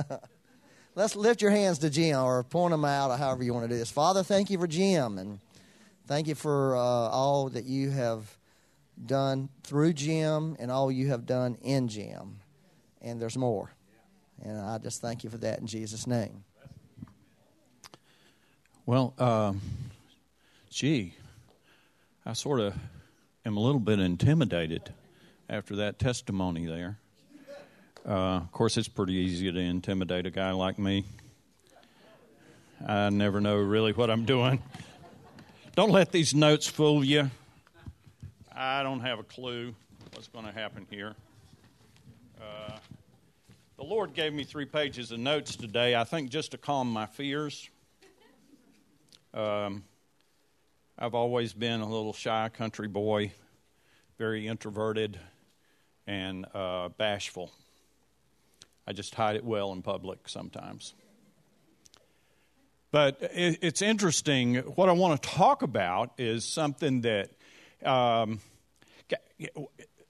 Let's lift your hands to Jim or point them out or however you want to do this. Father, thank you for Jim and thank you for uh, all that you have done through Jim and all you have done in Jim. And there's more. And I just thank you for that in Jesus' name. Well, uh, gee, I sort of am a little bit intimidated after that testimony there. Uh, of course, it's pretty easy to intimidate a guy like me. I never know really what I'm doing. Don't let these notes fool you. I don't have a clue what's going to happen here. Uh, the Lord gave me three pages of notes today, I think just to calm my fears. Um, I've always been a little shy country boy, very introverted and uh, bashful. I just hide it well in public sometimes. But it's interesting. What I want to talk about is something that, um,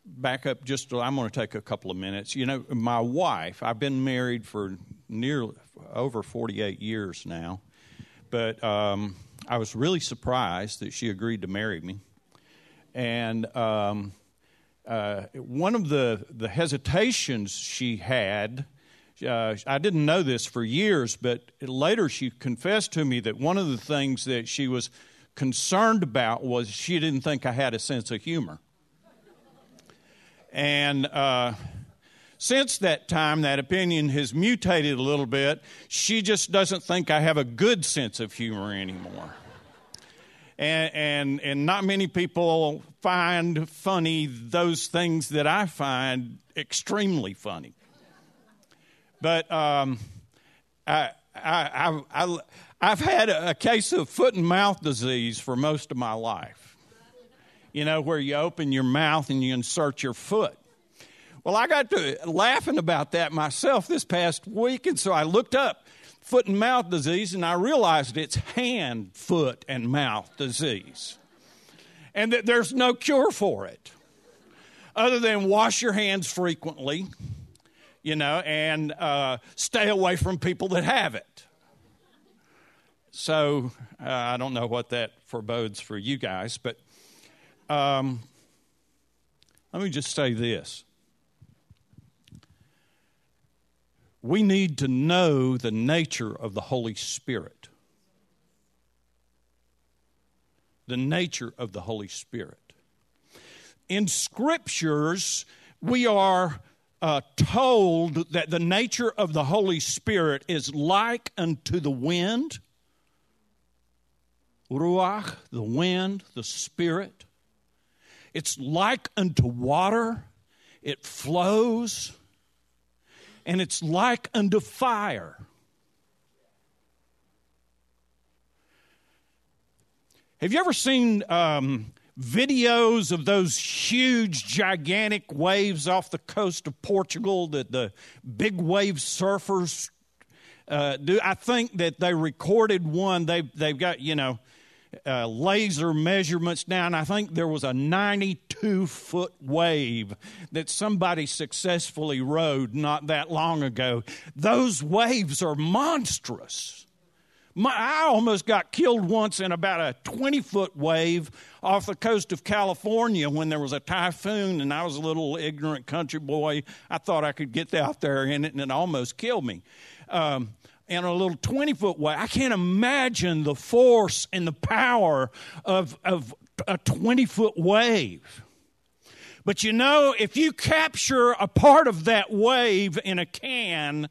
back up just, I'm going to take a couple of minutes. You know, my wife, I've been married for nearly over 48 years now, but um, I was really surprised that she agreed to marry me. And um, uh, one of the, the hesitations she had, uh, I didn't know this for years, but later she confessed to me that one of the things that she was concerned about was she didn't think I had a sense of humor. And uh, since that time, that opinion has mutated a little bit. She just doesn't think I have a good sense of humor anymore and, and, and not many people find funny those things that I find extremely funny. But um, I, I, I, I've had a case of foot and mouth disease for most of my life. You know, where you open your mouth and you insert your foot. Well, I got to laughing about that myself this past week, and so I looked up foot and mouth disease, and I realized it's hand, foot, and mouth disease. And that there's no cure for it other than wash your hands frequently, you know, and uh, stay away from people that have it. So uh, I don't know what that forebodes for you guys, but um, let me just say this we need to know the nature of the Holy Spirit. The nature of the Holy Spirit. In scriptures, we are uh, told that the nature of the Holy Spirit is like unto the wind, ruach, the wind, the Spirit. It's like unto water, it flows and it's like unto fire. Have you ever seen um, videos of those huge, gigantic waves off the coast of Portugal that the big wave surfers uh, do? I think that they recorded one. They they've got you know uh, laser measurements down. I think there was a 92 foot wave that somebody successfully rode not that long ago. Those waves are monstrous. My, I almost got killed once in about a 20 foot wave off the coast of California when there was a typhoon, and I was a little ignorant country boy. I thought I could get out there in it, and it almost killed me. Um, and a little 20 foot wave. I can't imagine the force and the power of, of a 20 foot wave. But you know, if you capture a part of that wave in a can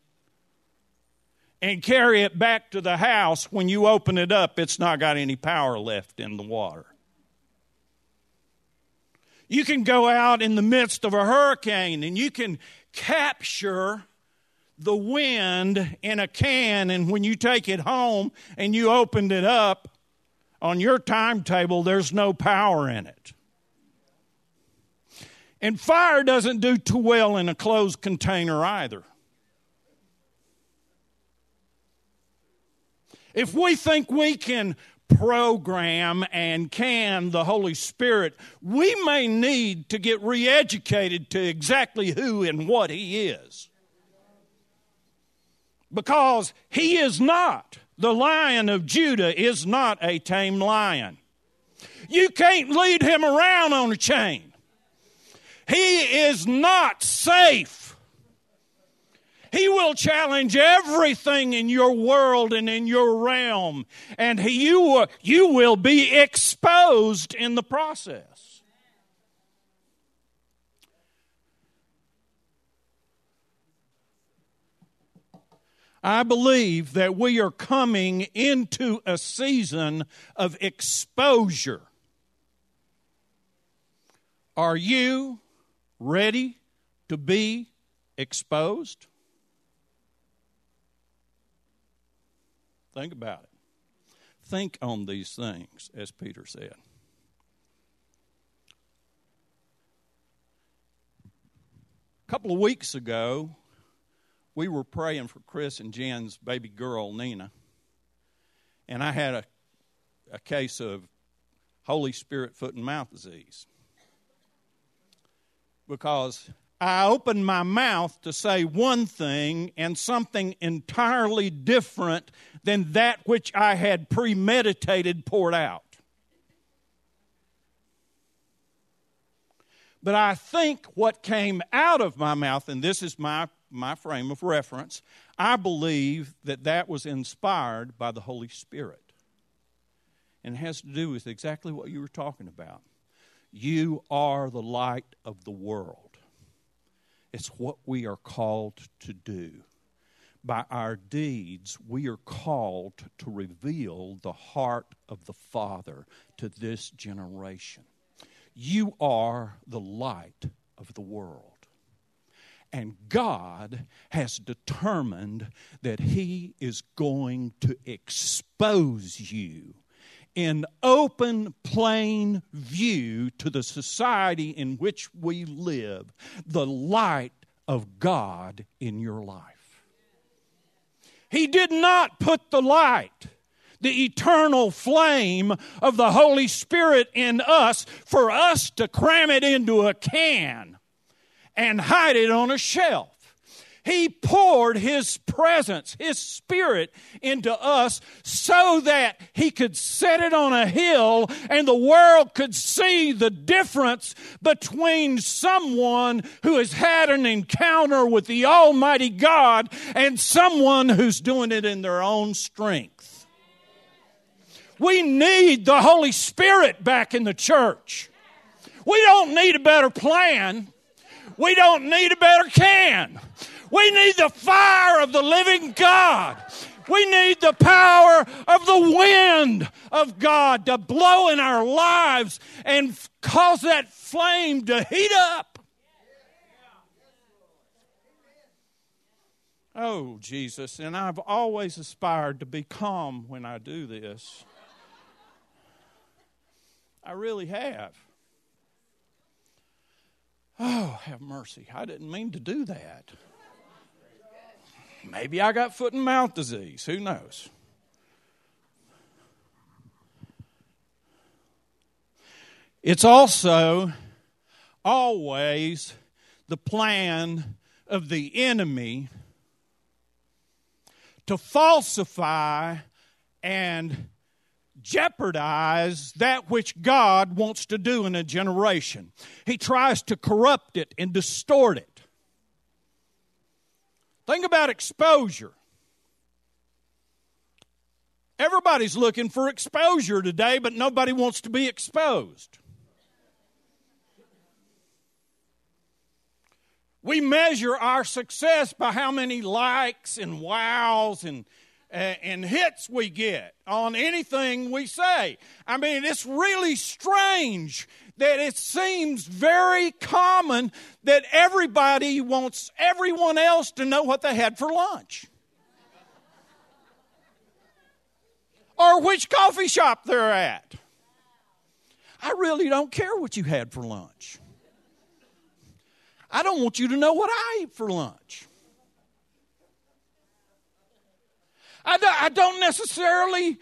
and carry it back to the house, when you open it up, it's not got any power left in the water. You can go out in the midst of a hurricane and you can capture the wind in a can, and when you take it home and you opened it up on your timetable, there's no power in it. And fire doesn't do too well in a closed container either. If we think we can program and can the Holy Spirit, we may need to get re educated to exactly who and what He is. Because he is not, the lion of Judah is not a tame lion. You can't lead him around on a chain. He is not safe. He will challenge everything in your world and in your realm, and he, you, you will be exposed in the process. I believe that we are coming into a season of exposure. Are you ready to be exposed? Think about it. Think on these things, as Peter said. A couple of weeks ago, we were praying for Chris and Jen's baby girl, Nina. And I had a, a case of Holy Spirit foot and mouth disease. Because I opened my mouth to say one thing and something entirely different than that which I had premeditated poured out. But I think what came out of my mouth, and this is my, my frame of reference, I believe that that was inspired by the Holy Spirit. And has to do with exactly what you were talking about. You are the light of the world. It's what we are called to do. By our deeds, we are called to reveal the heart of the Father to this generation. You are the light of the world. And God has determined that He is going to expose you in open, plain view to the society in which we live the light of God in your life. He did not put the light, the eternal flame of the Holy Spirit in us for us to cram it into a can and hide it on a shelf. He poured His presence, His Spirit into us so that He could set it on a hill and the world could see the difference between someone who has had an encounter with the Almighty God and someone who's doing it in their own strength. We need the Holy Spirit back in the church. We don't need a better plan. We don't need a better can. We need the fire of the living God. We need the power of the wind of God to blow in our lives and cause that flame to heat up. Oh, Jesus. And I've always aspired to be calm when I do this. I really have. Oh, have mercy. I didn't mean to do that. Maybe I got foot and mouth disease. Who knows? It's also always the plan of the enemy to falsify and jeopardize that which God wants to do in a generation. He tries to corrupt it and distort it. Think about exposure. Everybody's looking for exposure today, but nobody wants to be exposed. We measure our success by how many likes and wows and, and hits we get on anything we say. I mean, it's really strange that it seems very common that everybody wants everyone else to know what they had for lunch. or which coffee shop they're at. I really don't care what you had for lunch. I don't want you to know what I ate for lunch. I don't, I don't necessarily,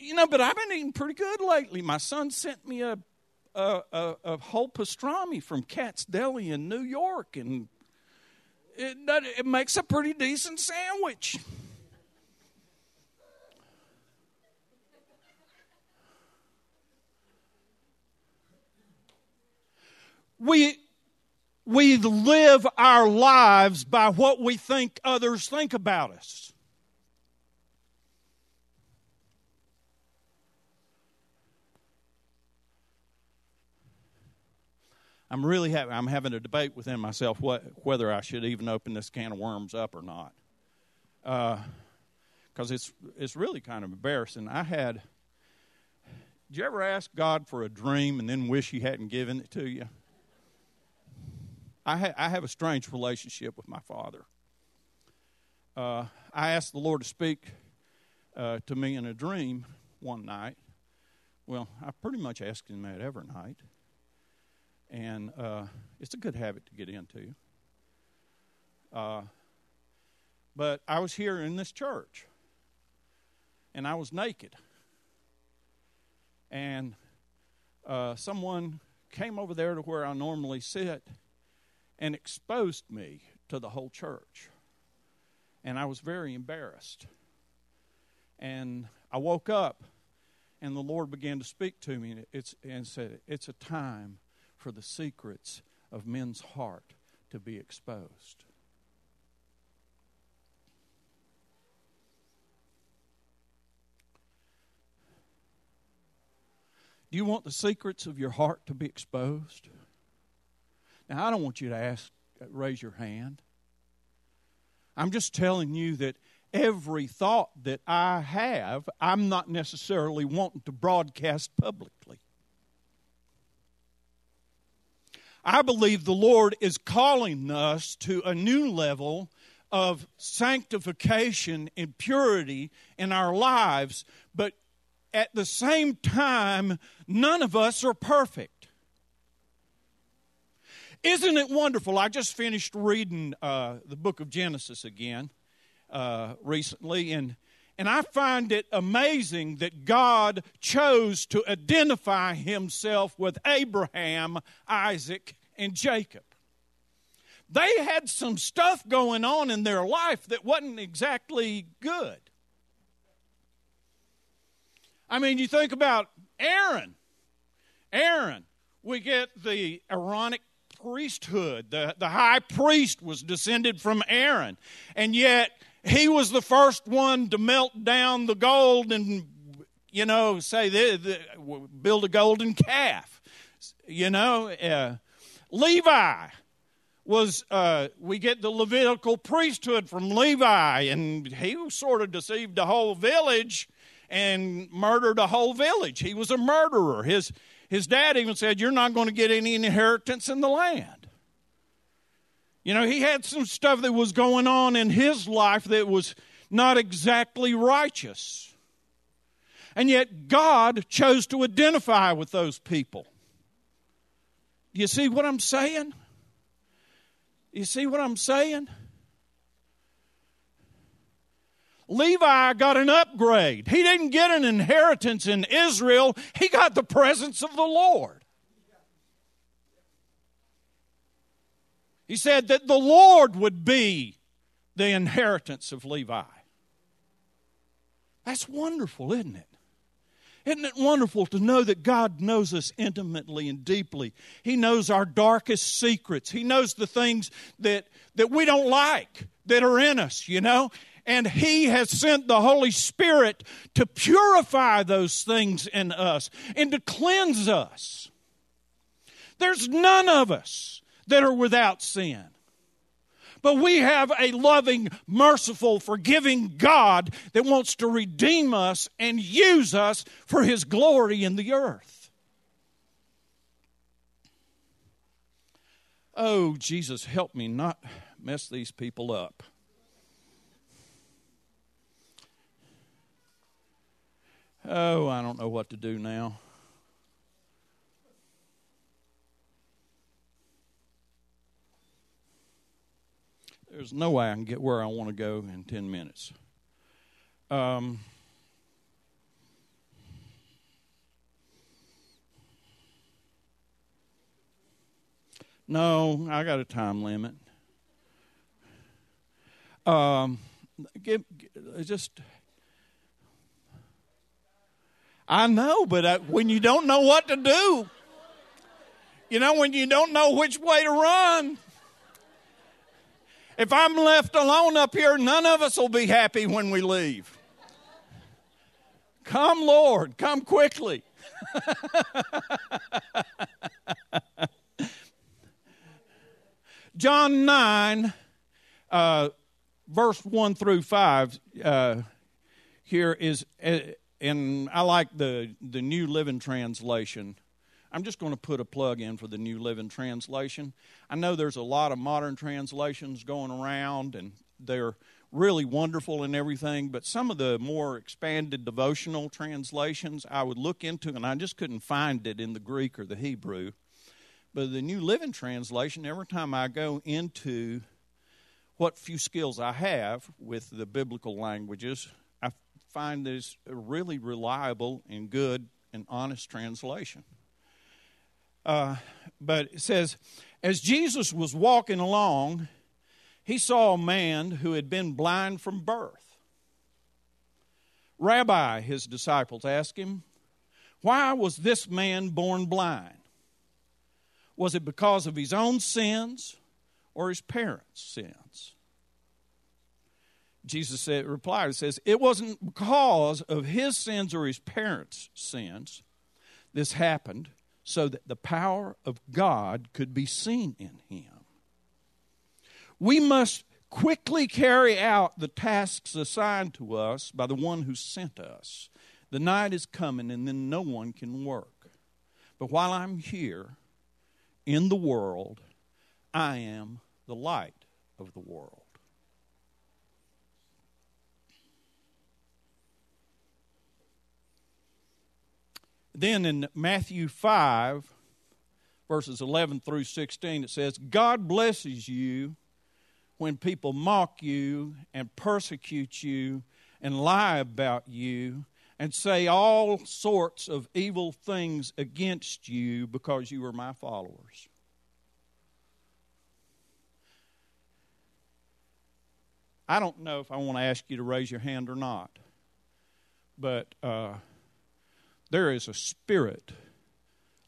you know, but I've been eating pretty good lately. My son sent me a, a, a, a whole pastrami from Katz Deli in New York, and it, it makes a pretty decent sandwich. we we live our lives by what we think others think about us I'm really having I'm having a debate within myself what, whether I should even open this can of worms up or not, because uh, it's it's really kind of embarrassing. I had. Did you ever ask God for a dream and then wish He hadn't given it to you? I, ha- I have a strange relationship with my father. Uh, I asked the Lord to speak uh, to me in a dream one night. Well, I pretty much ask Him that every night and uh, it's a good habit to get into. Uh, but I was here in this church, and I was naked, and uh, someone came over there to where I normally sit and exposed me to the whole church, and I was very embarrassed. And I woke up, and the Lord began to speak to me, and, it's, and said, "It's a time." For the secrets of men's heart to be exposed. Do you want the secrets of your heart to be exposed? Now, I don't want you to ask, uh, raise your hand. I'm just telling you that every thought that I have, I'm not necessarily wanting to broadcast publicly. I believe the Lord is calling us to a new level of sanctification and purity in our lives, but at the same time, none of us are perfect. Isn't it wonderful? I just finished reading uh, the book of Genesis again uh, recently, and and I find it amazing that God chose to identify himself with Abraham, Isaac, and Jacob. They had some stuff going on in their life that wasn't exactly good. I mean, you think about Aaron. Aaron, we get the Aaronic priesthood. The, the high priest was descended from Aaron. And yet, he was the first one to melt down the gold and, you know, say, the, the, build a golden calf. You know, uh, Levi was, uh, we get the Levitical priesthood from Levi, and he sort of deceived the whole village and murdered a whole village. He was a murderer. His, his dad even said, You're not going to get any inheritance in the land. You know, he had some stuff that was going on in his life that was not exactly righteous. And yet, God chose to identify with those people. You see what I'm saying? You see what I'm saying? Levi got an upgrade. He didn't get an inheritance in Israel, he got the presence of the Lord. He said that the Lord would be the inheritance of Levi. That's wonderful, isn't it? Isn't it wonderful to know that God knows us intimately and deeply? He knows our darkest secrets. He knows the things that, that we don't like that are in us, you know? And He has sent the Holy Spirit to purify those things in us and to cleanse us. There's none of us that are without sin. But we have a loving, merciful, forgiving God that wants to redeem us and use us for His glory in the earth. Oh, Jesus, help me not mess these people up. Oh, I don't know what to do now. There's no way I can get where I want to go in 10 minutes. Um, no, I got a time limit. Um, give, just. I know, but I, when you don't know what to do, You know, when you don't know which way to run. If I'm left alone up here, none of us will be happy when we leave. Come, Lord, come quickly. John 9, uh, verse 1 through 5, uh, here is, uh, and I like the, the New Living Translation. I'm just going to put a plug in for the New Living Translation. I know there's a lot of modern translations going around, and they're really wonderful and everything, but some of the more expanded devotional translations I would look into, and I just couldn't find it in the Greek or the Hebrew. But the New Living Translation, every time I go into what few skills I have with the biblical languages, I find this a really reliable and good and honest translation. Uh, but it says, as Jesus was walking along, he saw a man who had been blind from birth. Rabbi, his disciples asked him, why was this man born blind? Was it because of his own sins or his parents' sins? Jesus said, replied, says, It wasn't because of his sins or his parents' sins this happened, so that the power of God could be seen in him. We must quickly carry out the tasks assigned to us by the one who sent us. The night is coming, and then no one can work. But while I'm here in the world, I am the light of the world. Then in Matthew 5, verses 11 through 16, it says, God blesses you when people mock you and persecute you and lie about you and say all sorts of evil things against you because you are my followers. I don't know if I want to ask you to raise your hand or not, but uh, there is a spirit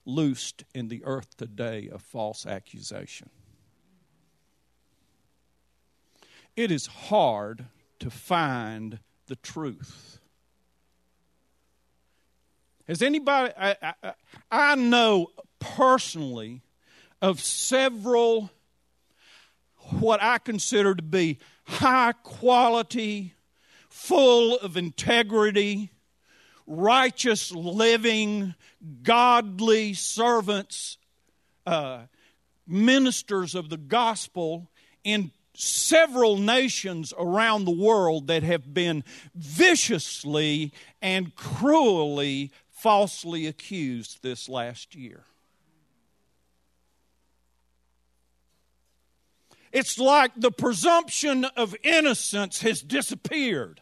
loosed in the earth today of false accusation. It is hard to find the truth. Has anybody, I, I, I know personally of several what I consider to be high quality, full of integrity, righteous living, godly servants, uh, ministers of the gospel in several nations around the world that have been viciously and cruelly falsely accused this last year. It's like the presumption of innocence has disappeared.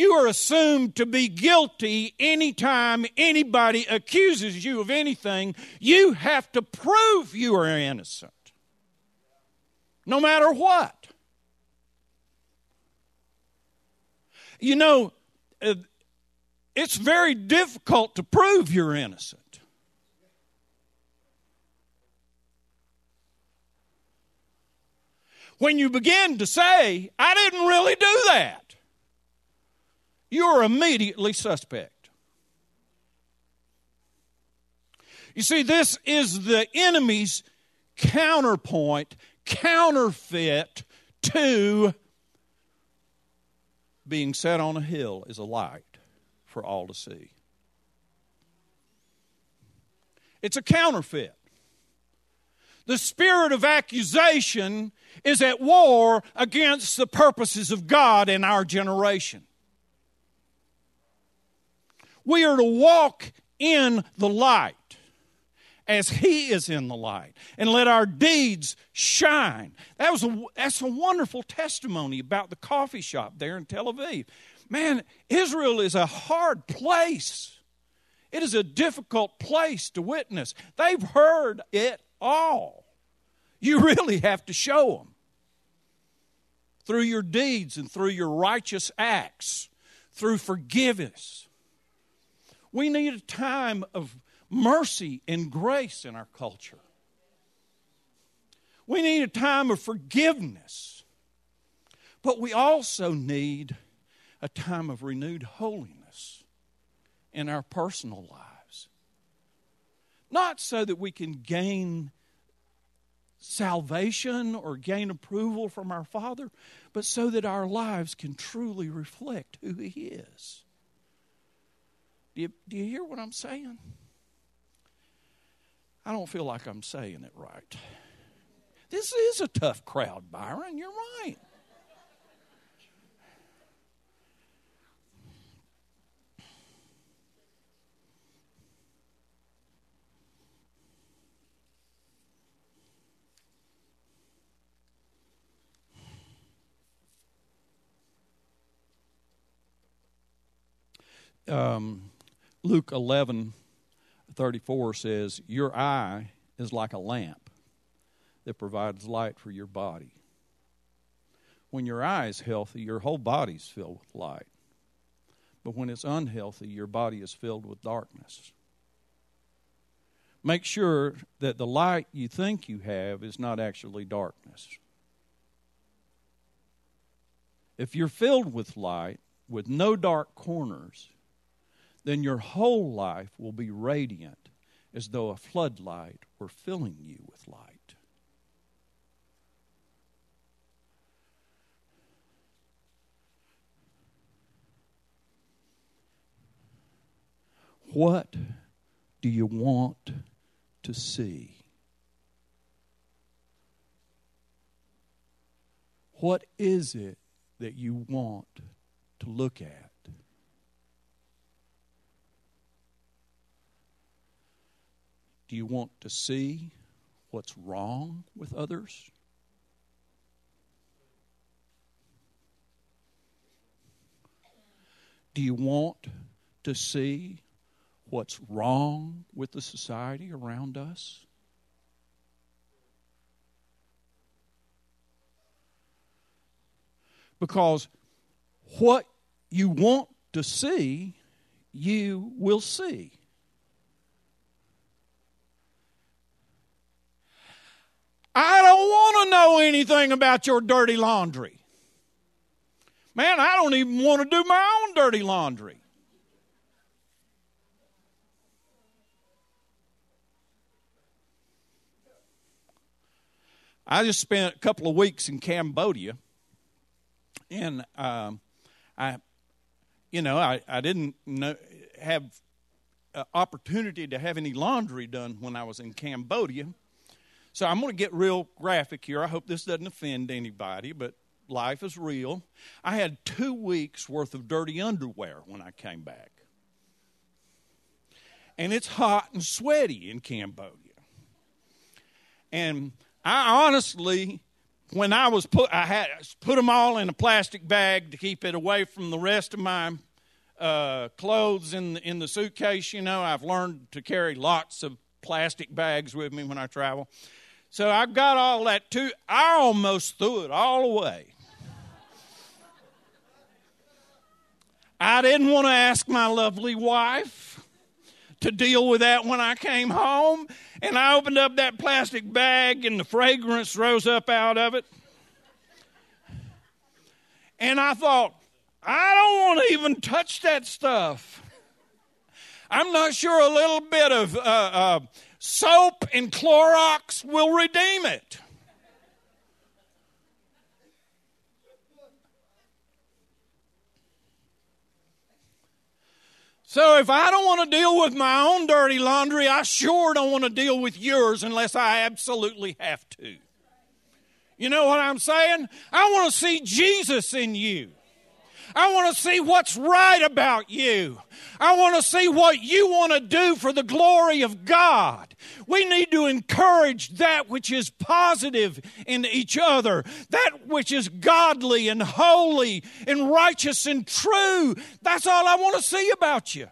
You are assumed to be guilty anytime anybody accuses you of anything. You have to prove you are innocent no matter what. You know, uh, it's very difficult to prove you're innocent. When you begin to say, I didn't really do that, you're immediately suspect. You see, this is the enemy's counterpoint counterfeit to being set on a hill is a light for all to see. It's a counterfeit. The spirit of accusation is at war against the purposes of God in our generation. We are to walk in the light as he is in the light and let our deeds shine. That was a, that's a wonderful testimony about the coffee shop there in tel aviv. Man israel is a hard place. It is a difficult place to witness. They've heard it all. You really have to show them through your deeds and through your righteous acts through forgiveness we need a time of mercy and grace in our culture. We need a time of forgiveness. But we also need a time of renewed holiness in our personal lives. Not so that we can gain salvation or gain approval from our Father, but so that our lives can truly reflect who He is. Do you, do you hear what I'm saying? I don't feel like I'm saying it right. This is a tough crowd, Byron. You're right. um, Luke 11 34 says, Your eye is like a lamp that provides light for your body. When your eye is healthy, your whole body is filled with light. But when it's unhealthy, your body is filled with darkness. Make sure that the light you think you have is not actually darkness. If you're filled with light, with no dark corners, then your whole life will be radiant as though a floodlight were filling you with light. What do you want to see? What is it that you want to look at? Do you want to see what's wrong with others? Do you want to see what's wrong with the society around us? Because what you want to see, you will see. I don't want to know anything about your dirty laundry. Man, I don't even want to do my own dirty laundry. I just spent a couple of weeks in Cambodia, and um, I, you know, I, I didn't know, have opportunity to have any laundry done when I was in Cambodia. So I'm going to get real graphic here. I hope this doesn't offend anybody, but life is real. I had two weeks worth of dirty underwear when I came back. And it's hot and sweaty in Cambodia. And I honestly, when I was put, I had put them all in a plastic bag to keep it away from the rest of my uh, clothes in the, in the suitcase. You know, I've learned to carry lots of plastic bags with me when I travel. So I got all that too. I almost threw it all away. I didn't want to ask my lovely wife to deal with that when I came home. And I opened up that plastic bag, and the fragrance rose up out of it. And I thought, I don't want to even touch that stuff. I'm not sure a little bit of uh, uh, soap and Clorox will redeem it. So if I don't want to deal with my own dirty laundry, I sure don't want to deal with yours unless I absolutely have to. You know what I'm saying? I want to see Jesus in you. I want to see what's right about you. I want to see what you want to do for the glory of God. We need to encourage that which is positive in each other, that which is godly and holy and righteous and true. That's all I want to see about you.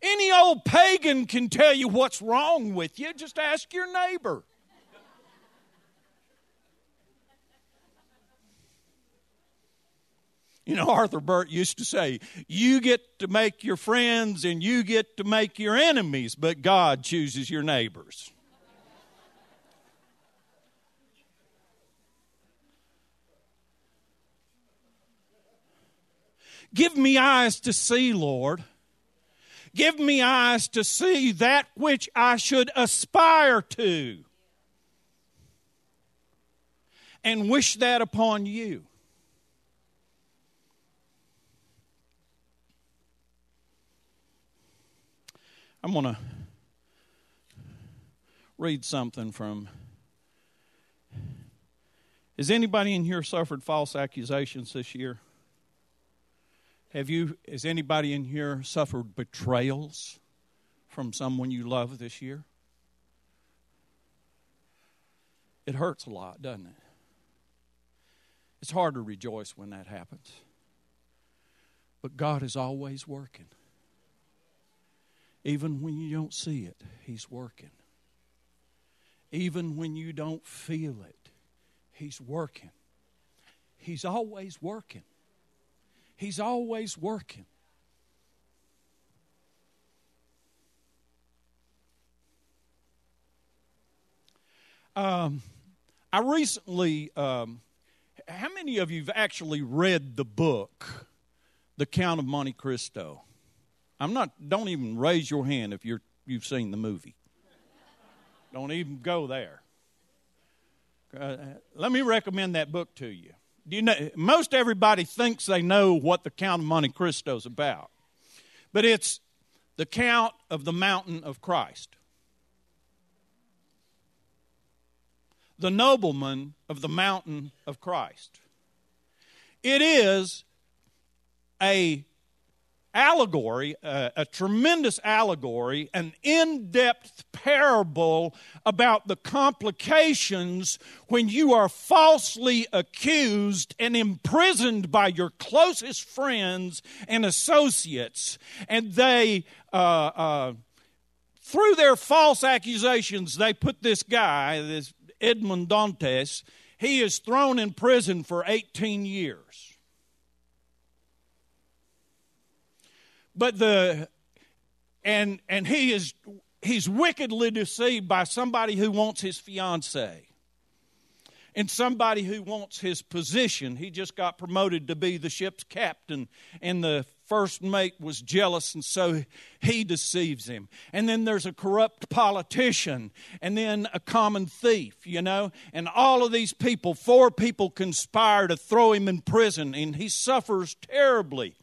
Any old pagan can tell you what's wrong with you. Just ask your neighbor. You know, Arthur Burt used to say, You get to make your friends and you get to make your enemies, but God chooses your neighbors. Give me eyes to see, Lord. Give me eyes to see that which I should aspire to. And wish that upon you. I'm going to read something from. Has anybody in here suffered false accusations this year? Have you, has anybody in here suffered betrayals from someone you love this year? It hurts a lot, doesn't it? It's hard to rejoice when that happens. But God is always working. Even when you don't see it, He's working. Even when you don't feel it, He's working. He's always working. He's always working. Um, I recently, um, how many of you have actually read the book, The Count of Monte Cristo? I'm not, don't even raise your hand if you're, you've seen the movie. Don't even go there. Uh, let me recommend that book to you Do you know, most everybody thinks they know what the Count of Monte Cristo is about, but it's the Count of the Mountain of Christ. The nobleman of the mountain of Christ. It is a allegory, uh, a tremendous allegory, an in depth parable about the complications when you are falsely accused and imprisoned by your closest friends and associates, and they, uh, uh, through their false accusations, they put this guy, this Edmond Dantes, he is thrown in prison for 18 years. But the and and he is he's wickedly deceived by somebody who wants his fiance and somebody who wants his position. He just got promoted to be the ship's captain, and the first mate was jealous, and so he deceives him. And then there's a corrupt politician, and then a common thief, you know. And all of these people, four people conspire to throw him in prison, and he suffers terribly.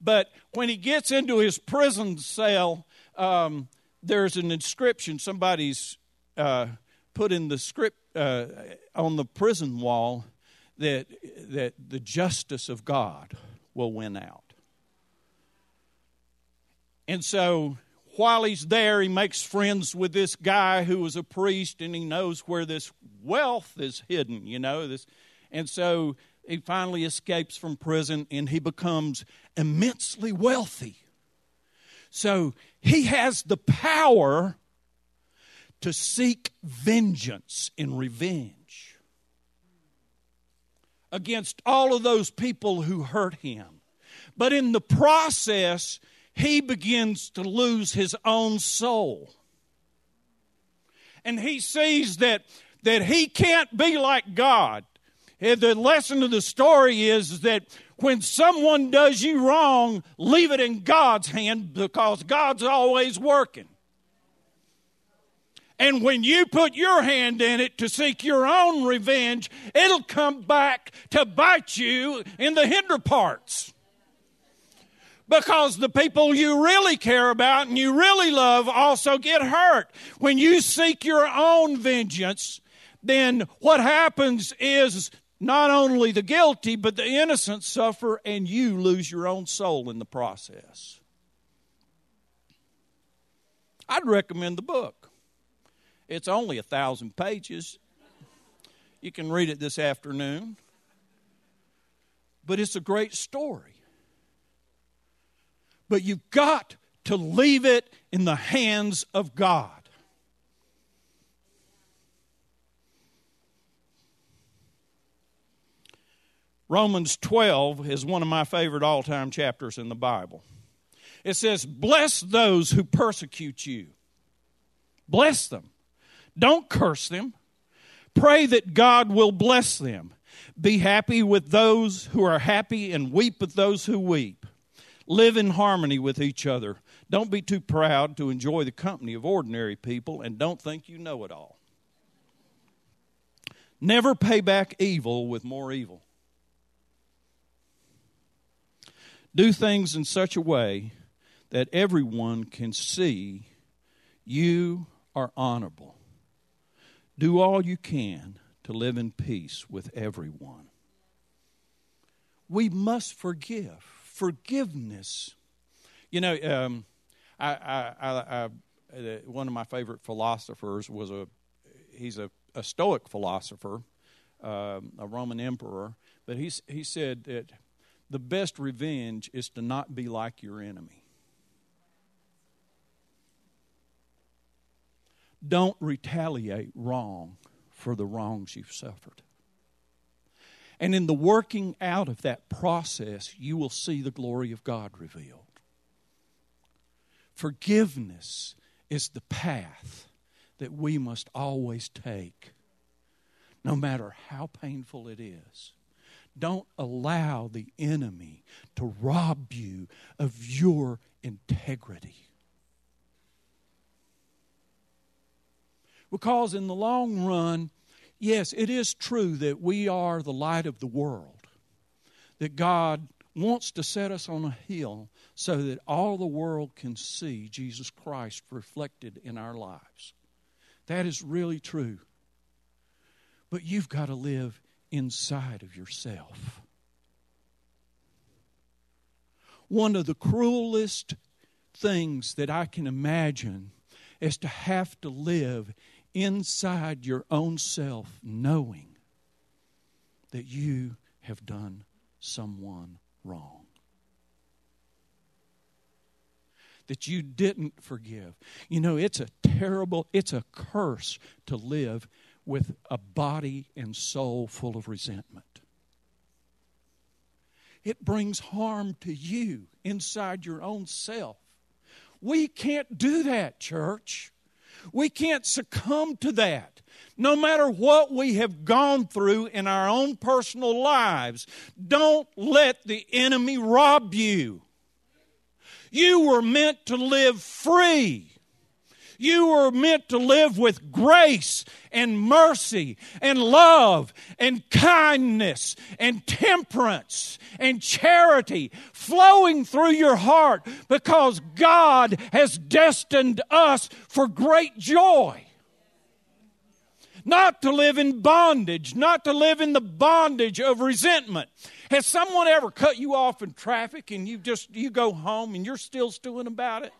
But when he gets into his prison cell, um, there's an inscription somebody's uh, put in the script uh, on the prison wall that that the justice of God will win out. And so while he's there, he makes friends with this guy who was a priest, and he knows where this wealth is hidden. You know this, and so he finally escapes from prison and he becomes immensely wealthy. So he has the power to seek vengeance and revenge against all of those people who hurt him. But in the process, he begins to lose his own soul. And he sees that, that he can't be like God. The lesson of the story is that when someone does you wrong, leave it in God's hand because God's always working. And when you put your hand in it to seek your own revenge, it'll come back to bite you in the hinder parts. Because the people you really care about and you really love also get hurt. When you seek your own vengeance, then what happens is not only the guilty, but the innocent suffer, and you lose your own soul in the process. I'd recommend the book. It's only a thousand pages. You can read it this afternoon. But it's a great story. But you've got to leave it in the hands of God. Romans 12 is one of my favorite all time chapters in the Bible. It says, Bless those who persecute you. Bless them. Don't curse them. Pray that God will bless them. Be happy with those who are happy and weep with those who weep. Live in harmony with each other. Don't be too proud to enjoy the company of ordinary people and don't think you know it all. Never pay back evil with more evil. Do things in such a way that everyone can see you are honorable. Do all you can to live in peace with everyone. We must forgive. Forgiveness. You know, um, I, I, I, uh, one of my favorite philosophers was a he's a, a Stoic philosopher, uh, a Roman emperor, but he he said that the best revenge is to not be like your enemy. Don't retaliate wrong for the wrongs you've suffered. And in the working out of that process, you will see the glory of God revealed. Forgiveness is the path that we must always take, no matter how painful it is. Don't allow the enemy to rob you of your integrity. Because in the long run, yes, it is true that we are the light of the world, that God wants to set us on a hill so that all the world can see Jesus Christ reflected in our lives. That is really true. But you've got to live inside of yourself. One of the cruelest things that I can imagine is to have to live inside your own self knowing that you have done someone wrong. That you didn't forgive. You know, it's a terrible, it's a curse to live with a body and soul full of resentment. It brings harm to you inside your own self. We can't do that, church. We can't succumb to that. No matter what we have gone through in our own personal lives, don't let the enemy rob you. You were meant to live free. You were meant to live with grace and mercy and love and kindness and temperance and charity flowing through your heart because God has destined us for great joy. Not to live in bondage, not to live in the bondage of resentment. Has someone ever cut you off in traffic and you just you go home and you're still stewing about it?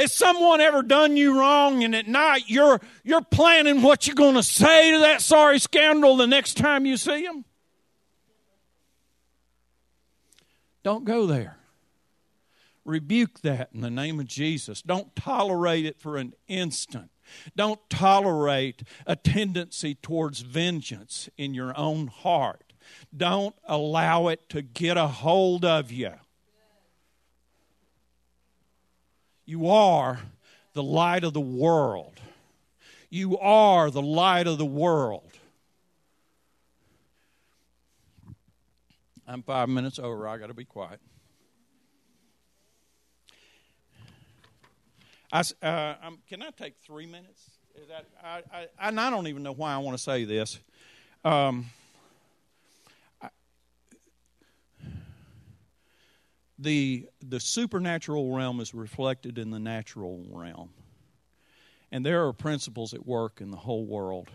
Has someone ever done you wrong and at night you're, you're planning what you're going to say to that sorry scoundrel the next time you see him? Don't go there. Rebuke that in the name of Jesus. Don't tolerate it for an instant. Don't tolerate a tendency towards vengeance in your own heart. Don't allow it to get a hold of you. You are the light of the world. You are the light of the world. I'm five minutes over. I got to be quiet. I, uh, can I take three minutes? That I, I, and I don't even know why I want to say this. Um, the the supernatural realm is reflected in the natural realm. And there are principles at work in the whole world.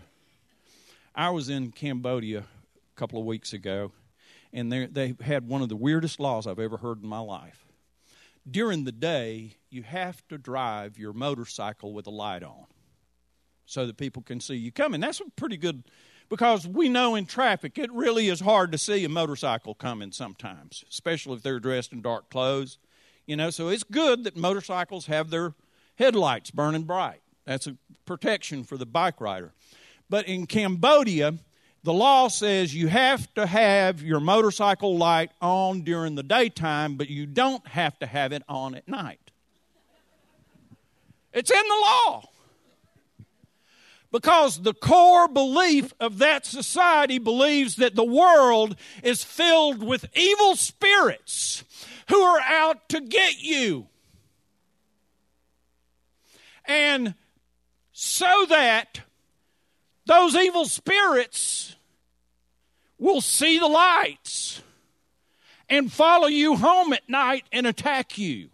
I was in Cambodia a couple of weeks ago, and they had one of the weirdest laws I've ever heard in my life. During the day, you have to drive your motorcycle with a light on so that people can see you coming. That's a pretty good because we know in traffic it really is hard to see a motorcycle coming sometimes, especially if they're dressed in dark clothes. You know, so it's good that motorcycles have their headlights burning bright. That's a protection for the bike rider. But in Cambodia, The law says you have to have your motorcycle light on during the daytime, but you don't have to have it on at night. It's in the law. Because the core belief of that society believes that the world is filled with evil spirits who are out to get you. And so that those evil spirits will see the lights and follow you home at night and attack you.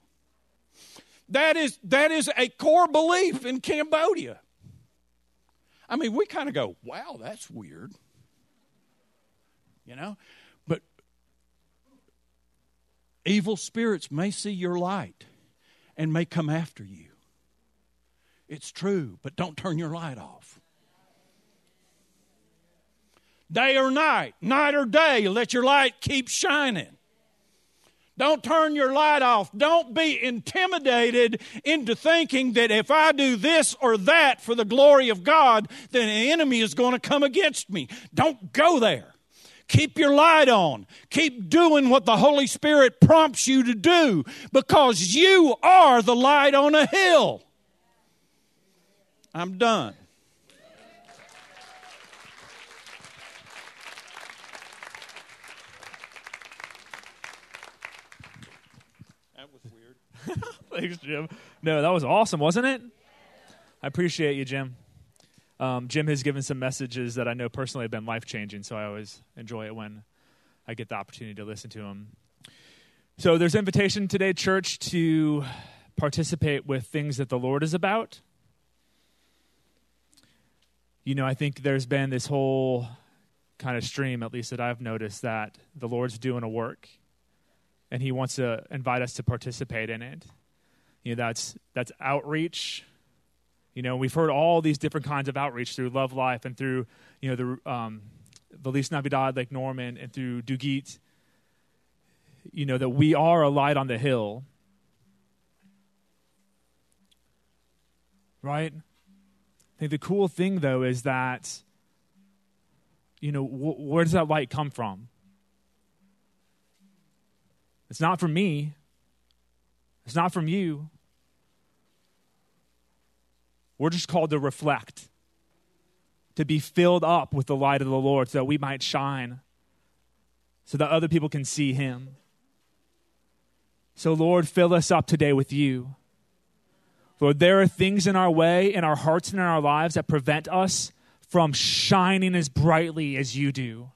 That is, that is a core belief in Cambodia. I mean, we kind of go, wow, that's weird. You know? But evil spirits may see your light and may come after you. It's true, but don't turn your light off day or night, night or day. Let your light keep shining. Don't turn your light off. Don't be intimidated into thinking that if I do this or that for the glory of God, then the enemy is going to come against me. Don't go there. Keep your light on. Keep doing what the Holy Spirit prompts you to do because you are the light on a hill. I'm done. Thanks, Jim. No, that was awesome, wasn't it? I appreciate you, Jim. Um, Jim has given some messages that I know personally have been life changing, so I always enjoy it when I get the opportunity to listen to him. So there's invitation today, church, to participate with things that the Lord is about. You know, I think there's been this whole kind of stream, at least that I've noticed, that the Lord's doing a work and He wants to invite us to participate in it. You know, that's that's outreach. You know, we've heard all these different kinds of outreach through Love Life and through you know the um, Feliz Navidad, Lake Norman, and through Dugit. You know that we are a light on the hill, right? I think the cool thing though is that you know wh- where does that light come from? It's not from me. It's not from you. We're just called to reflect, to be filled up with the light of the Lord so that we might shine, so that other people can see Him. So, Lord, fill us up today with you. Lord, there are things in our way, in our hearts, and in our lives that prevent us from shining as brightly as you do.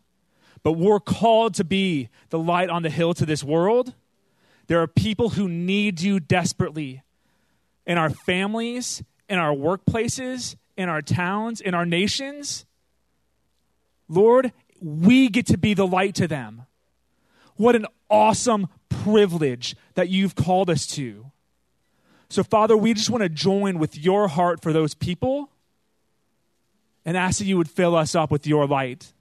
But we're called to be the light on the hill to this world there are people who need you desperately in our families, in our workplaces, in our towns, in our nations. Lord, we get to be the light to them. What an awesome privilege that you've called us to. So, Father, we just want to join with your heart for those people and ask that you would fill us up with your light.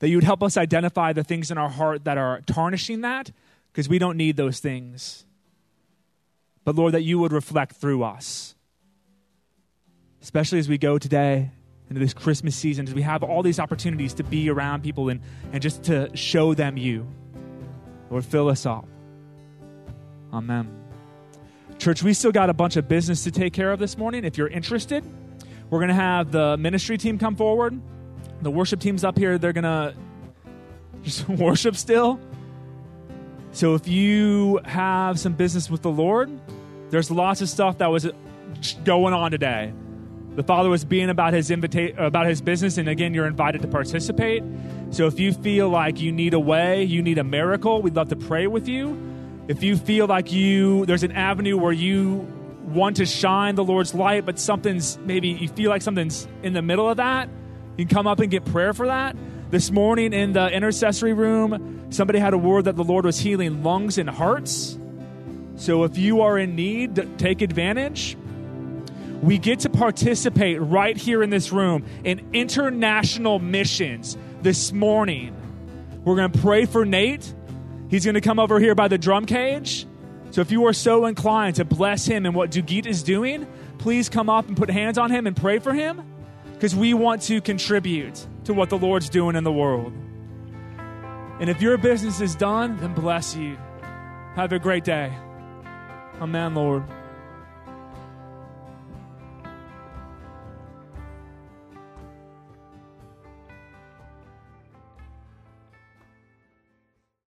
That you would help us identify the things in our heart that are tarnishing that because we don't need those things. But Lord, that you would reflect through us, especially as we go today into this Christmas season, as we have all these opportunities to be around people and, and just to show them you. Lord, fill us up. Amen. Church, we still got a bunch of business to take care of this morning. If you're interested, we're going to have the ministry team come forward. The worship team's up here. They're going to just worship still. So if you have some business with the Lord, there's lots of stuff that was going on today. The Father was being about his invita- about his business, and again, you're invited to participate. So if you feel like you need a way, you need a miracle, we'd love to pray with you. If you feel like you there's an avenue where you want to shine the Lord's light, but something's maybe you feel like something's in the middle of that, you can come up and get prayer for that. This morning in the intercessory room, somebody had a word that the Lord was healing lungs and hearts. So if you are in need, take advantage. We get to participate right here in this room in international missions this morning. We're going to pray for Nate. He's going to come over here by the drum cage. So if you are so inclined to bless him and what Dugit is doing, please come up and put hands on him and pray for him because we want to contribute to what the Lord's doing in the world. And if your business is done, then bless you. Have a great day. Amen, Lord.